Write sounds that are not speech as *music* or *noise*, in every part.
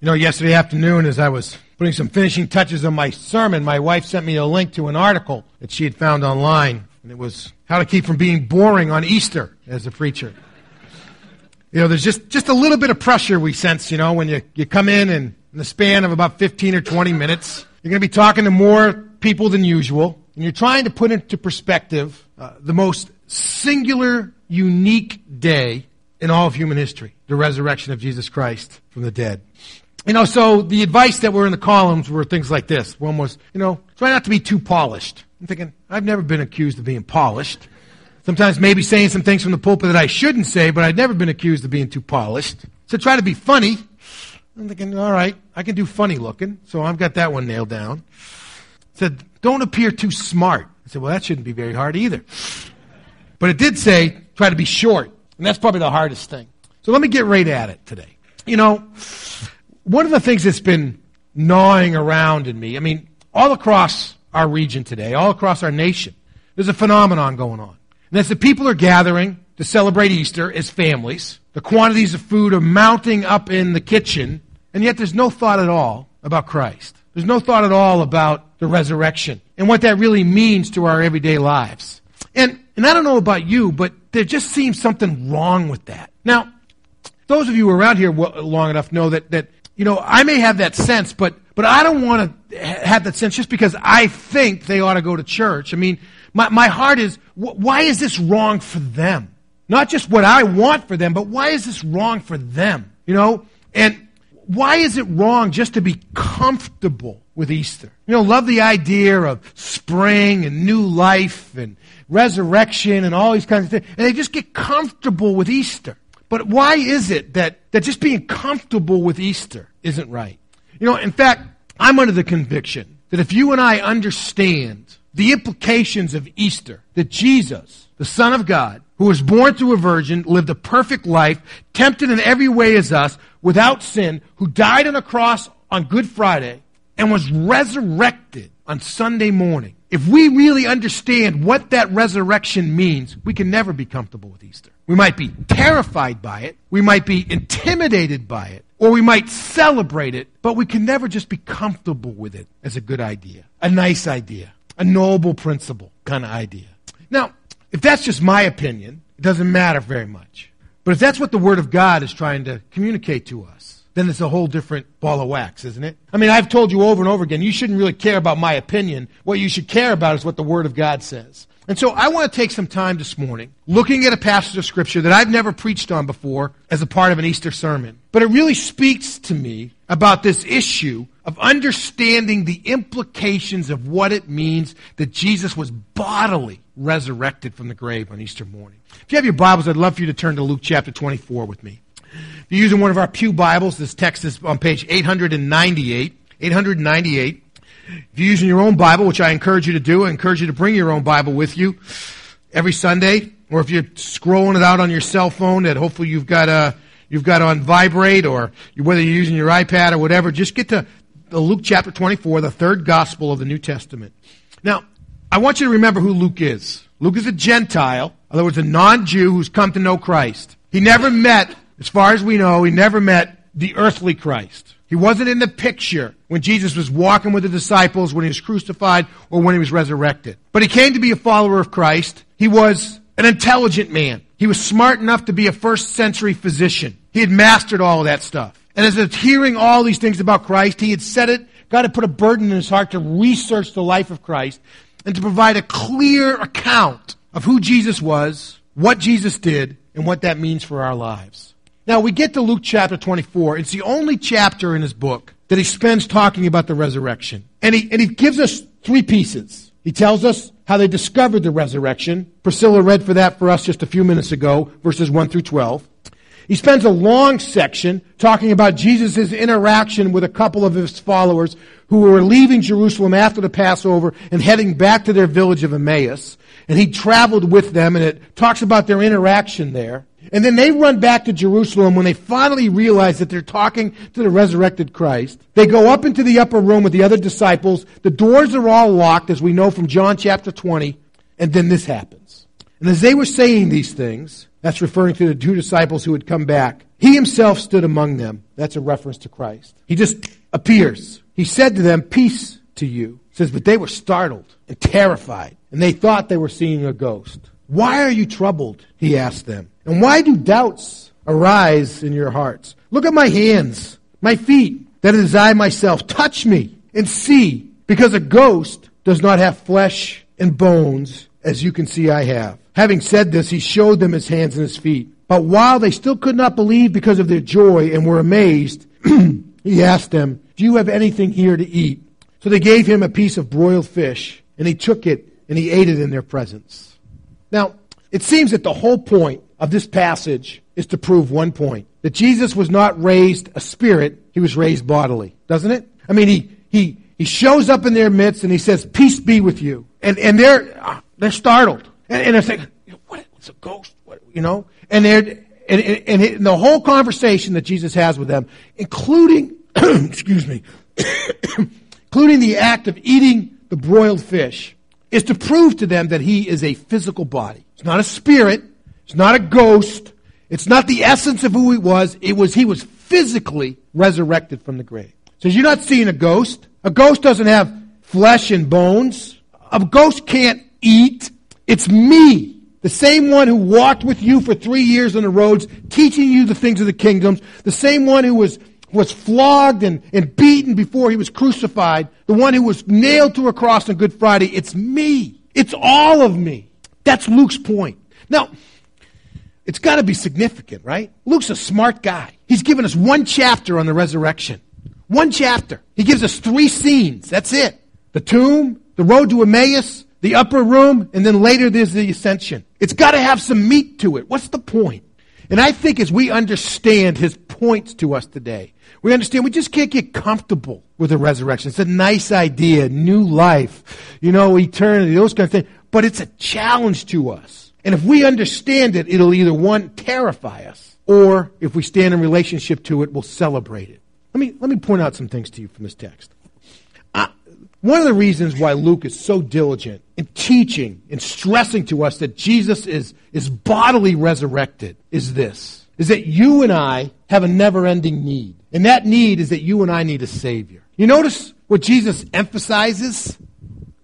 You know, yesterday afternoon, as I was putting some finishing touches on my sermon, my wife sent me a link to an article that she had found online. And it was how to keep from being boring on Easter as a preacher. You know, there's just, just a little bit of pressure we sense, you know, when you, you come in and in the span of about 15 or 20 minutes, you're going to be talking to more people than usual. And you're trying to put into perspective uh, the most singular, unique day in all of human history the resurrection of Jesus Christ from the dead. You know, so the advice that were in the columns were things like this. One was, you know, try not to be too polished. I'm thinking, I've never been accused of being polished. Sometimes maybe saying some things from the pulpit that I shouldn't say, but I've never been accused of being too polished. So try to be funny. I'm thinking, all right, I can do funny looking. So I've got that one nailed down. said, don't appear too smart. I said, well, that shouldn't be very hard either. But it did say, try to be short. And that's probably the hardest thing. So let me get right at it today. You know, one of the things that's been gnawing around in me, I mean, all across our region today, all across our nation, there's a phenomenon going on. And that's that people are gathering to celebrate Easter as families. The quantities of food are mounting up in the kitchen, and yet there's no thought at all about Christ. There's no thought at all about the resurrection and what that really means to our everyday lives. And, and I don't know about you, but there just seems something wrong with that. Now, those of you around here long enough know that, that you know, I may have that sense, but, but I don't want to have that sense just because I think they ought to go to church. I mean, my, my heart is, why is this wrong for them? Not just what I want for them, but why is this wrong for them? You know, and why is it wrong just to be comfortable with Easter? You know, love the idea of spring and new life and resurrection and all these kinds of things. And they just get comfortable with Easter. But why is it that, that just being comfortable with Easter isn't right? You know, in fact, I'm under the conviction that if you and I understand the implications of Easter, that Jesus, the Son of God, who was born through a virgin, lived a perfect life, tempted in every way as us, without sin, who died on a cross on Good Friday, and was resurrected on Sunday morning. If we really understand what that resurrection means, we can never be comfortable with Easter. We might be terrified by it. We might be intimidated by it. Or we might celebrate it, but we can never just be comfortable with it as a good idea, a nice idea, a noble principle kind of idea. Now, if that's just my opinion, it doesn't matter very much. But if that's what the Word of God is trying to communicate to us, then it's a whole different ball of wax, isn't it? I mean, I've told you over and over again, you shouldn't really care about my opinion. What you should care about is what the Word of God says. And so I want to take some time this morning looking at a passage of Scripture that I've never preached on before as a part of an Easter sermon. But it really speaks to me about this issue of understanding the implications of what it means that Jesus was bodily resurrected from the grave on Easter morning. If you have your Bibles, I'd love for you to turn to Luke chapter 24 with me. If you're using one of our Pew Bibles, this text is on page 898. 898. If you're using your own Bible, which I encourage you to do, I encourage you to bring your own Bible with you every Sunday. Or if you're scrolling it out on your cell phone that hopefully you've got, uh, you've got on vibrate or whether you're using your iPad or whatever, just get to Luke chapter 24, the third gospel of the New Testament. Now, I want you to remember who Luke is. Luke is a Gentile, in other words, a non-Jew who's come to know Christ. He never met, as far as we know, he never met the earthly Christ. He wasn't in the picture when Jesus was walking with the disciples, when he was crucified, or when he was resurrected. But he came to be a follower of Christ. He was an intelligent man. He was smart enough to be a first century physician. He had mastered all of that stuff. And as he's hearing all these things about Christ, he had said it, God had put a burden in his heart to research the life of Christ and to provide a clear account of who Jesus was, what Jesus did, and what that means for our lives. Now we get to Luke chapter 24. It's the only chapter in his book that he spends talking about the resurrection. And he, and he gives us three pieces. He tells us how they discovered the resurrection. Priscilla read for that for us just a few minutes ago, verses 1 through 12. He spends a long section talking about Jesus' interaction with a couple of his followers who were leaving Jerusalem after the Passover and heading back to their village of Emmaus. And he traveled with them and it talks about their interaction there. And then they run back to Jerusalem when they finally realize that they're talking to the resurrected Christ. They go up into the upper room with the other disciples. The doors are all locked, as we know from John chapter 20. And then this happens. And as they were saying these things, That's referring to the two disciples who had come back. He himself stood among them. That's a reference to Christ. He just appears. He said to them, Peace to you. Says, but they were startled and terrified, and they thought they were seeing a ghost. Why are you troubled? He asked them. And why do doubts arise in your hearts? Look at my hands, my feet, that it is I myself. Touch me and see, because a ghost does not have flesh and bones, as you can see I have. Having said this, he showed them his hands and his feet. But while they still could not believe because of their joy and were amazed, *clears throat* he asked them, Do you have anything here to eat? So they gave him a piece of broiled fish, and he took it and he ate it in their presence. Now, it seems that the whole point of this passage is to prove one point that Jesus was not raised a spirit, he was raised bodily, doesn't it? I mean, he, he, he shows up in their midst and he says, Peace be with you. And, and they're, they're startled. And, and they're saying, What? It's a ghost? What? You know? And they're, and, and, and the whole conversation that Jesus has with them, including, *clears throat* excuse me, *clears throat* including the act of eating the broiled fish, is to prove to them that he is a physical body. It's not a spirit. It's not a ghost. It's not the essence of who he was. It was he was physically resurrected from the grave. So you're not seeing a ghost. A ghost doesn't have flesh and bones. A ghost can't eat. It's me. The same one who walked with you for three years on the roads, teaching you the things of the kingdoms. The same one who was was flogged and, and beaten before he was crucified, the one who was nailed to a cross on Good Friday, it's me. It's all of me. That's Luke's point. Now, it's got to be significant, right? Luke's a smart guy. He's given us one chapter on the resurrection. One chapter. He gives us three scenes. That's it. The tomb, the road to Emmaus, the upper room, and then later there's the ascension. It's got to have some meat to it. What's the point? And I think as we understand his points to us today, we understand we just can't get comfortable with the resurrection. It's a nice idea, new life, you know, eternity, those kind of things. But it's a challenge to us. And if we understand it, it'll either one, terrify us, or if we stand in relationship to it, we'll celebrate it. Let me, let me point out some things to you from this text. One of the reasons why Luke is so diligent in teaching and stressing to us that Jesus is, is bodily resurrected is this, is that you and I have a never ending need. And that need is that you and I need a Savior. You notice what Jesus emphasizes?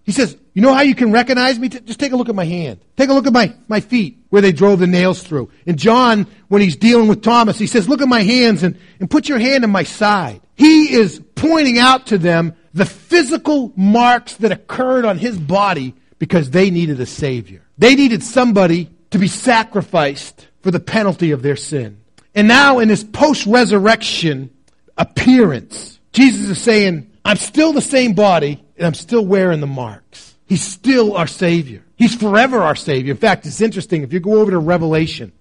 He says, You know how you can recognize me? Just take a look at my hand. Take a look at my, my feet where they drove the nails through. And John, when he's dealing with Thomas, he says, Look at my hands and, and put your hand in my side. He is pointing out to them the physical marks that occurred on his body because they needed a Savior. They needed somebody to be sacrificed for the penalty of their sin. And now in his post resurrection appearance, Jesus is saying, I'm still the same body and I'm still wearing the marks. He's still our Savior. He's forever our Savior. In fact, it's interesting. If you go over to Revelation,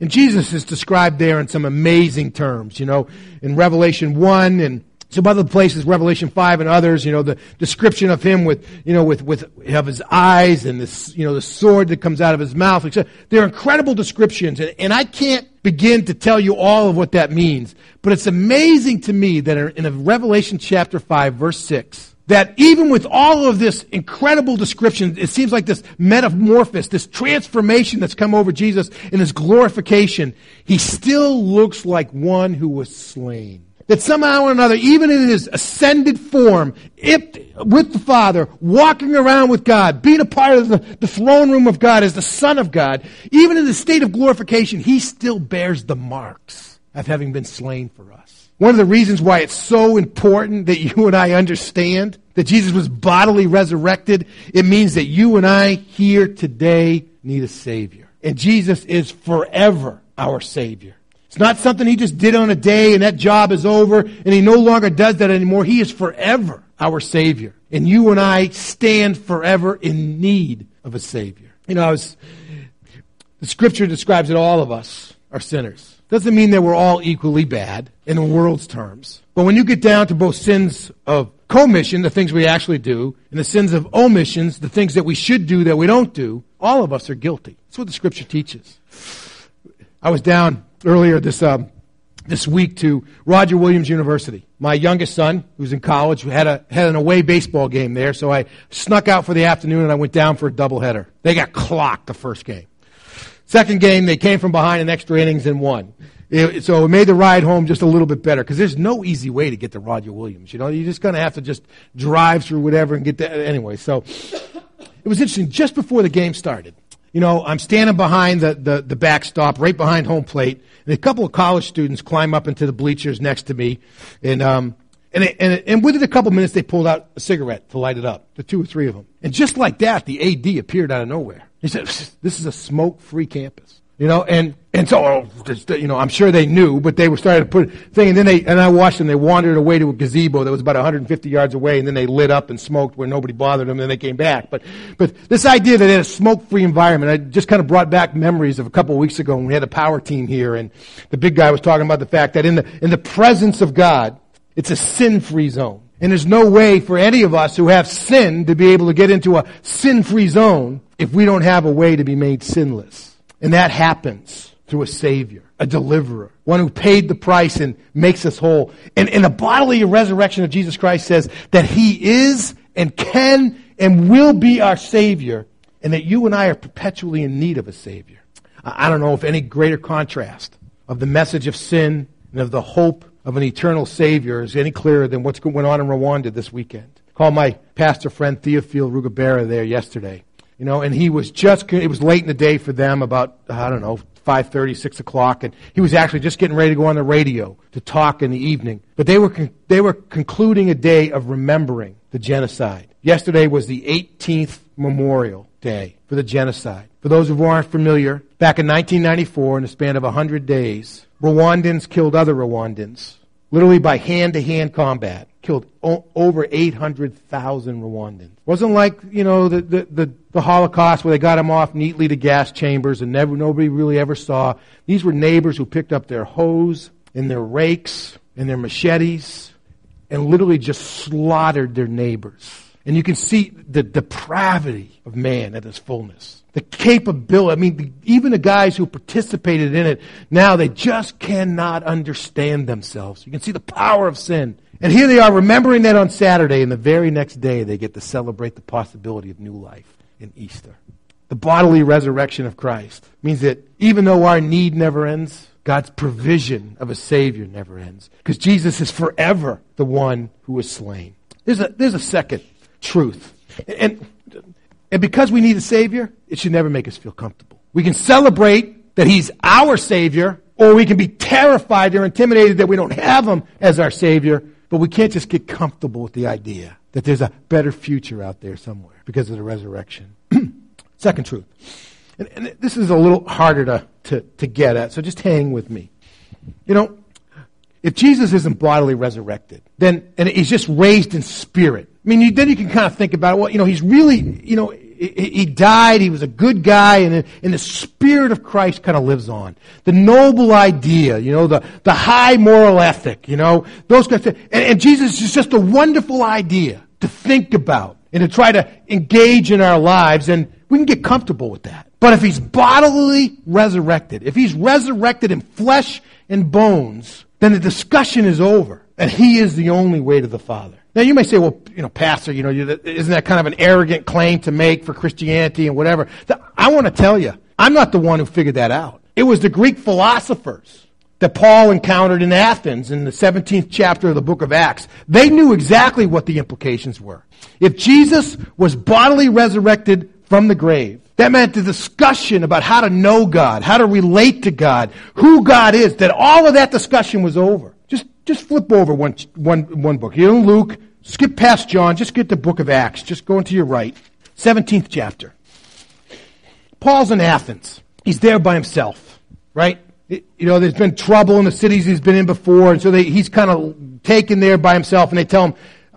and Jesus is described there in some amazing terms, you know, in Revelation 1 and some other places, Revelation 5 and others, you know, the description of him with, you know, with, with, of his eyes and this, you know, the sword that comes out of his mouth. etc. They're incredible descriptions. And, and I can't begin to tell you all of what that means. But it's amazing to me that in Revelation chapter 5, verse 6, that even with all of this incredible description, it seems like this metamorphosis, this transformation that's come over Jesus in his glorification, he still looks like one who was slain that somehow or another, even in his ascended form, if, with the Father, walking around with God, being a part of the, the throne room of God as the Son of God, even in the state of glorification, he still bears the marks of having been slain for us. One of the reasons why it's so important that you and I understand that Jesus was bodily resurrected, it means that you and I here today need a Savior. And Jesus is forever our Savior. It's not something he just did on a day and that job is over and he no longer does that anymore. He is forever our Savior. And you and I stand forever in need of a Savior. You know, was, the scripture describes that all of us are sinners. Doesn't mean that we're all equally bad in the world's terms. But when you get down to both sins of commission, the things we actually do, and the sins of omissions, the things that we should do that we don't do, all of us are guilty. That's what the scripture teaches. I was down earlier this, um, this week to Roger Williams University. My youngest son, who's in college, had, a, had an away baseball game there, so I snuck out for the afternoon and I went down for a doubleheader. They got clocked the first game. Second game, they came from behind in extra innings and won. It, so it made the ride home just a little bit better because there's no easy way to get to Roger Williams. You know, you're just going to have to just drive through whatever and get there anyway. So it was interesting. Just before the game started, you know, I'm standing behind the, the, the backstop, right behind home plate, and a couple of college students climb up into the bleachers next to me, and um, and, and, and within a couple of minutes, they pulled out a cigarette to light it up, the two or three of them. And just like that, the AD appeared out of nowhere. He said, "This is a smoke-free campus." You know, and and so oh, you know, I'm sure they knew, but they were starting to put thing, and then they and I watched them. They wandered away to a gazebo that was about 150 yards away, and then they lit up and smoked where nobody bothered them. And then they came back. But but this idea that had a smoke-free environment, I just kind of brought back memories of a couple of weeks ago when we had a power team here, and the big guy was talking about the fact that in the in the presence of God, it's a sin-free zone. And there's no way for any of us who have sin to be able to get into a sin-free zone if we don't have a way to be made sinless. And that happens through a Savior, a deliverer, one who paid the price and makes us whole. And, and the bodily resurrection of Jesus Christ says that He is and can and will be our Savior, and that you and I are perpetually in need of a Savior. I don't know if any greater contrast of the message of sin and of the hope of an eternal Savior is any clearer than what's going on in Rwanda this weekend. Called my pastor friend Theophile Rugabera there yesterday. You know, and he was just, it was late in the day for them, about, I don't know, 5.30, 6 o'clock, and he was actually just getting ready to go on the radio to talk in the evening. But they were, con- they were concluding a day of remembering the genocide. Yesterday was the 18th Memorial Day for the genocide. For those of you who aren't familiar, back in 1994, in the span of 100 days, Rwandans killed other Rwandans, literally by hand-to-hand combat killed o- over 800,000 Rwandans. Wasn't like, you know, the, the, the, the, Holocaust where they got them off neatly to gas chambers and never, nobody really ever saw. These were neighbors who picked up their hoes and their rakes and their machetes and literally just slaughtered their neighbors. And you can see the depravity of man at its fullness. The capability. I mean, the, even the guys who participated in it, now they just cannot understand themselves. You can see the power of sin. And here they are remembering that on Saturday, and the very next day they get to celebrate the possibility of new life in Easter. The bodily resurrection of Christ means that even though our need never ends, God's provision of a Savior never ends. Because Jesus is forever the one who is slain. There's a, there's a second truth. And, and because we need a Savior, it should never make us feel comfortable. We can celebrate that He's our Savior, or we can be terrified or intimidated that we don't have Him as our Savior, but we can't just get comfortable with the idea that there's a better future out there somewhere because of the resurrection. *clears throat* Second truth. And, and, this is a little harder to, to, to get at, so just hang with me. You know, if Jesus isn't bodily resurrected, then, and he's just raised in spirit, I mean, you, then you can kind of think about, well, you know, he's really, you know, he died, he was a good guy, and, and the Spirit of Christ kind of lives on. The noble idea, you know, the, the high moral ethic, you know, those kinds of, and, and Jesus is just a wonderful idea to think about and to try to engage in our lives, and we can get comfortable with that. But if he's bodily resurrected, if he's resurrected in flesh and bones, then the discussion is over, and he is the only way to the Father. Now you may say, well, you know, pastor, you know, isn't that kind of an arrogant claim to make for Christianity and whatever? I want to tell you, I'm not the one who figured that out. It was the Greek philosophers that Paul encountered in Athens in the 17th chapter of the book of Acts. They knew exactly what the implications were. If Jesus was bodily resurrected from the grave, that meant the discussion about how to know God, how to relate to God, who God is, that all of that discussion was over. Just just flip over one, one, one book. You're in Luke, skip past John, just get the book of Acts. Just go into your right. 17th chapter. Paul's in Athens. He's there by himself, right? you know, there's been trouble in the cities he's been in before, and so they, he's kind of taken there by himself, and they tell him,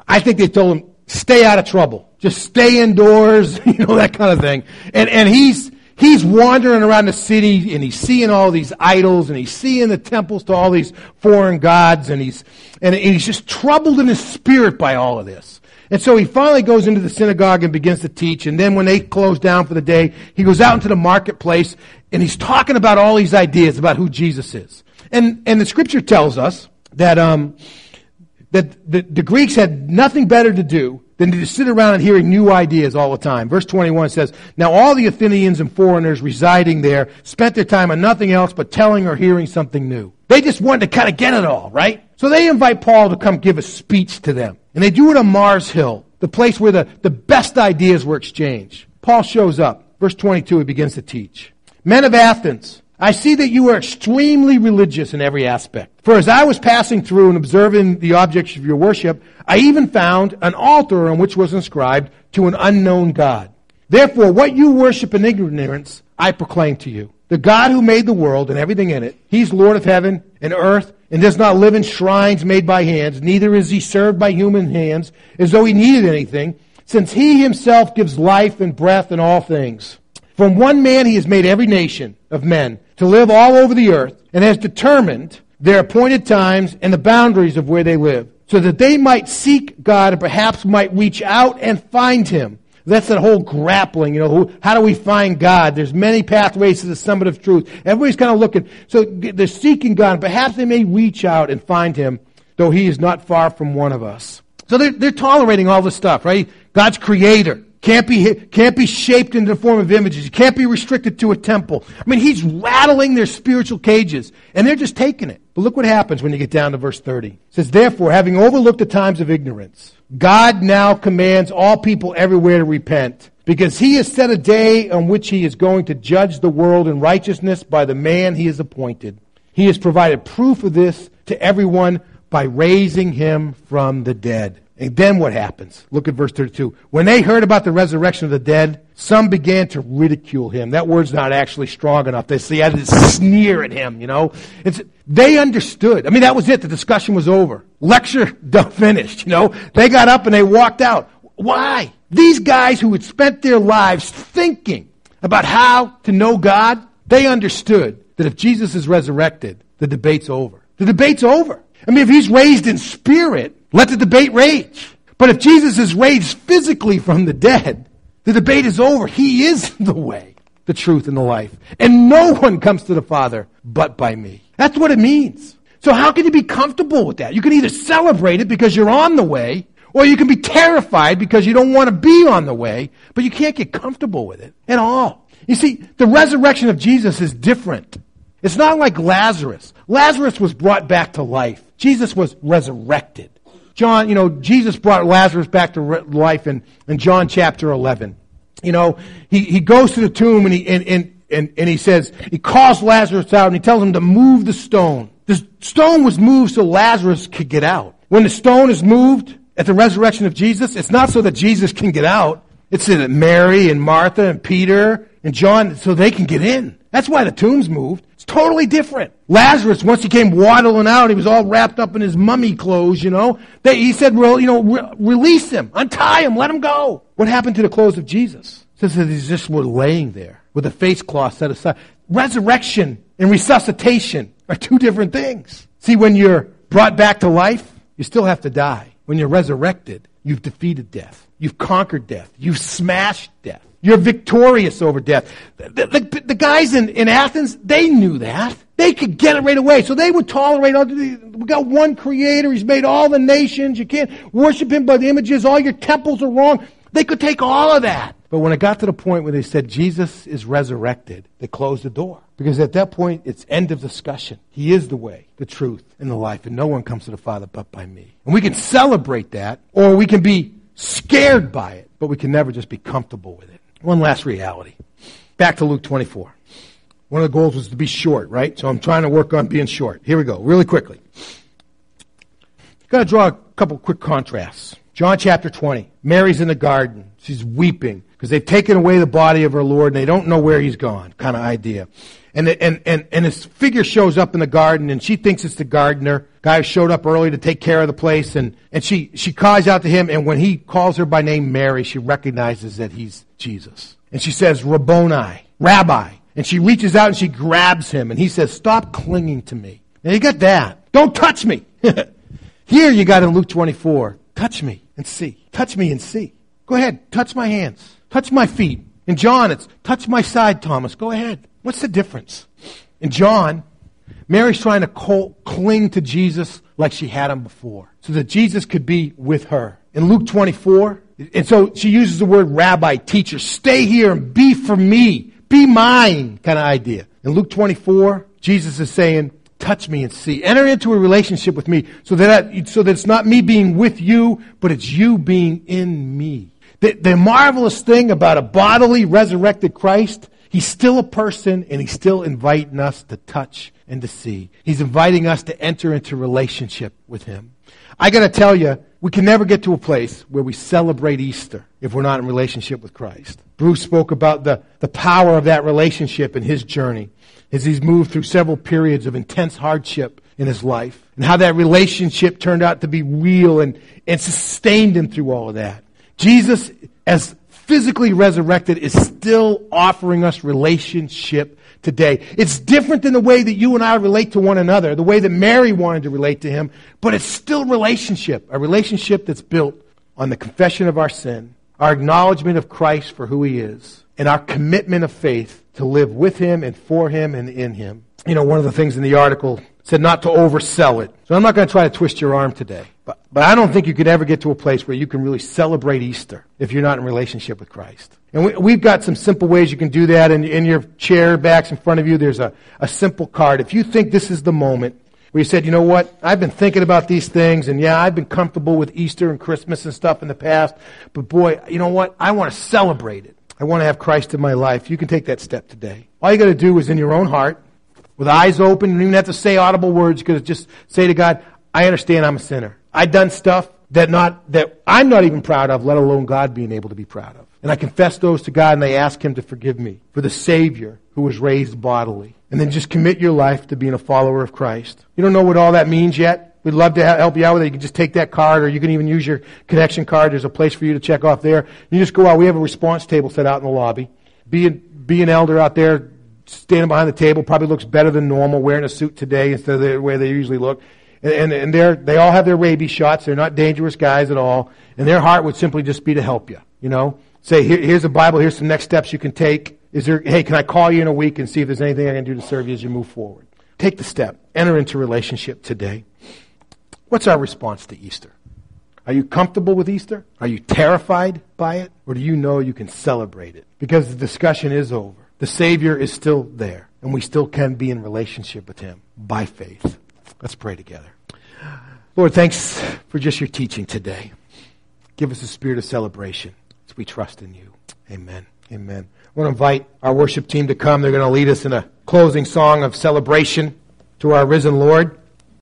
I think they told him, stay out of trouble. Just stay indoors, *laughs* you know, that kind of thing. And, and he's, he's wandering around the city and he's seeing all these idols and he's seeing the temples to all these foreign gods and he's, and, and he's just troubled in his spirit by all of this. And so he finally goes into the synagogue and begins to teach. And then when they close down for the day, he goes out into the marketplace and he's talking about all these ideas about who Jesus is. And, and the scripture tells us that, um, that the, the Greeks had nothing better to do than to sit around and hearing new ideas all the time. Verse 21 says, Now all the Athenians and foreigners residing there spent their time on nothing else but telling or hearing something new. They just wanted to kind of get it all, right? So they invite Paul to come give a speech to them. And they do it on Mars Hill, the place where the, the best ideas were exchanged. Paul shows up. Verse 22, he begins to teach. Men of Athens, I see that you are extremely religious in every aspect. For as I was passing through and observing the objects of your worship, I even found an altar on which was inscribed to an unknown God. Therefore, what you worship in ignorance, I proclaim to you. The God who made the world and everything in it, He's Lord of heaven and earth and does not live in shrines made by hands, neither is He served by human hands as though He needed anything, since He Himself gives life and breath in all things. From one man He has made every nation of men to live all over the earth and has determined their appointed times and the boundaries of where they live, so that they might seek God and perhaps might reach out and find Him. That's that whole grappling, you know, how do we find God? There's many pathways to the summit of truth. Everybody's kind of looking. So they're seeking God. and Perhaps they may reach out and find Him, though He is not far from one of us. So they're, they're tolerating all this stuff, right? God's creator. Can't be, can't be shaped into the form of images. You can't be restricted to a temple. I mean, he's rattling their spiritual cages, and they're just taking it. But look what happens when you get down to verse 30. It says, Therefore, having overlooked the times of ignorance, God now commands all people everywhere to repent, because he has set a day on which he is going to judge the world in righteousness by the man he has appointed. He has provided proof of this to everyone by raising him from the dead. And then what happens? Look at verse 32. When they heard about the resurrection of the dead, some began to ridicule him. That word's not actually strong enough. They see, had to sneer at him, you know. It's, they understood. I mean, that was it. The discussion was over. Lecture *laughs* done finished, you know. They got up and they walked out. Why? These guys who had spent their lives thinking about how to know God, they understood that if Jesus is resurrected, the debate's over. The debate's over. I mean, if he's raised in spirit, let the debate rage. But if Jesus is raised physically from the dead, the debate is over. He is *laughs* the way, the truth, and the life. And no one comes to the Father but by me. That's what it means. So how can you be comfortable with that? You can either celebrate it because you're on the way, or you can be terrified because you don't want to be on the way, but you can't get comfortable with it at all. You see, the resurrection of Jesus is different. It's not like Lazarus. Lazarus was brought back to life. Jesus was resurrected. John, you know, Jesus brought Lazarus back to life in, in John chapter 11. You know, he, he goes to the tomb and he, and, and, and, and he says, he calls Lazarus out and he tells him to move the stone. The stone was moved so Lazarus could get out. When the stone is moved at the resurrection of Jesus, it's not so that Jesus can get out. It's so that Mary and Martha and Peter and John, so they can get in. That's why the tomb's moved. It's totally different. Lazarus, once he came waddling out, he was all wrapped up in his mummy clothes, you know. They, he said, well, you know, re- release him, untie him, let him go. What happened to the clothes of Jesus? It says that he's just were laying there with a face cloth set aside. Resurrection and resuscitation are two different things. See, when you're brought back to life, you still have to die. When you're resurrected, you've defeated death. You've conquered death. You've smashed death. You're victorious over death. The, the, the, guys in, in Athens, they knew that. They could get it right away. So they would tolerate, we got one creator. He's made all the nations. You can't worship him by the images. All your temples are wrong. They could take all of that. But when it got to the point where they said Jesus is resurrected, they closed the door. Because at that point, it's end of discussion. He is the way, the truth, and the life, and no one comes to the Father but by me. And we can celebrate that, or we can be scared by it, but we can never just be comfortable with it. One last reality. Back to Luke 24. One of the goals was to be short, right? So I'm trying to work on being short. Here we go, really quickly. Got to draw a couple quick contrasts. John chapter 20. Mary's in the garden. She's weeping because they've taken away the body of her Lord and they don't know where he's gone, kind of idea. And, and, and, and his figure shows up in the garden and she thinks it's the gardener. Guy showed up early to take care of the place and, and she, she calls out to him and when he calls her by name Mary, she recognizes that he's Jesus. And she says, Rabboni, Rabbi. And she reaches out and she grabs him and he says, stop clinging to me. Now you got that. Don't touch me. *laughs* Here you got in Luke 24, touch me and see. Touch me and see. Go ahead, touch my hands. Touch my feet. In John, it's touch my side, Thomas. Go ahead. What's the difference? In John, Mary's trying to cling to Jesus like she had him before, so that Jesus could be with her. In Luke 24, and so she uses the word rabbi, teacher, stay here and be for me, be mine kind of idea. In Luke 24, Jesus is saying, touch me and see. Enter into a relationship with me so that, I, so that it's not me being with you, but it's you being in me. The, the marvelous thing about a bodily resurrected Christ, he's still a person and he's still inviting us to touch and to see. He's inviting us to enter into relationship with him. I got to tell you, we can never get to a place where we celebrate Easter if we're not in relationship with Christ. Bruce spoke about the, the power of that relationship in his journey as he's moved through several periods of intense hardship in his life and how that relationship turned out to be real and, and sustained him through all of that. Jesus, as physically resurrected, is still offering us relationship today. It's different than the way that you and I relate to one another, the way that Mary wanted to relate to him, but it's still relationship, a relationship that's built on the confession of our sin, our acknowledgement of Christ for who he is, and our commitment of faith to live with him and for him and in him. You know, one of the things in the article said not to oversell it. So I'm not going to try to twist your arm today. But, but I don't think you could ever get to a place where you can really celebrate Easter if you're not in relationship with Christ. And we, have got some simple ways you can do that. In, in your chair backs in front of you, there's a, a simple card. If you think this is the moment where you said, you know what, I've been thinking about these things, and yeah, I've been comfortable with Easter and Christmas and stuff in the past, but boy, you know what, I want to celebrate it. I want to have Christ in my life. You can take that step today. All you got to do is in your own heart, with eyes open, you don't even have to say audible words. You could just say to God, I understand I'm a sinner. I've done stuff that not, that I'm not even proud of, let alone God being able to be proud of. And I confess those to God and I ask Him to forgive me for the Savior who was raised bodily. And then just commit your life to being a follower of Christ. You don't know what all that means yet? We'd love to help you out with it. You can just take that card or you can even use your connection card. There's a place for you to check off there. You just go out. We have a response table set out in the lobby. Be, be an elder out there standing behind the table probably looks better than normal, wearing a suit today instead of the way they usually look. And, and, and they're, they all have their rabies shots. They're not dangerous guys at all. And their heart would simply just be to help you. You know, say, Here, here's the Bible. Here's some next steps you can take. Is there, hey, can I call you in a week and see if there's anything I can do to serve you as you move forward? Take the step. Enter into relationship today. What's our response to Easter? Are you comfortable with Easter? Are you terrified by it? Or do you know you can celebrate it? Because the discussion is over. The Savior is still there, and we still can be in relationship with Him by faith. Let's pray together. Lord, thanks for just your teaching today. Give us a spirit of celebration as we trust in you. Amen. Amen. I want to invite our worship team to come. They're going to lead us in a closing song of celebration to our risen Lord.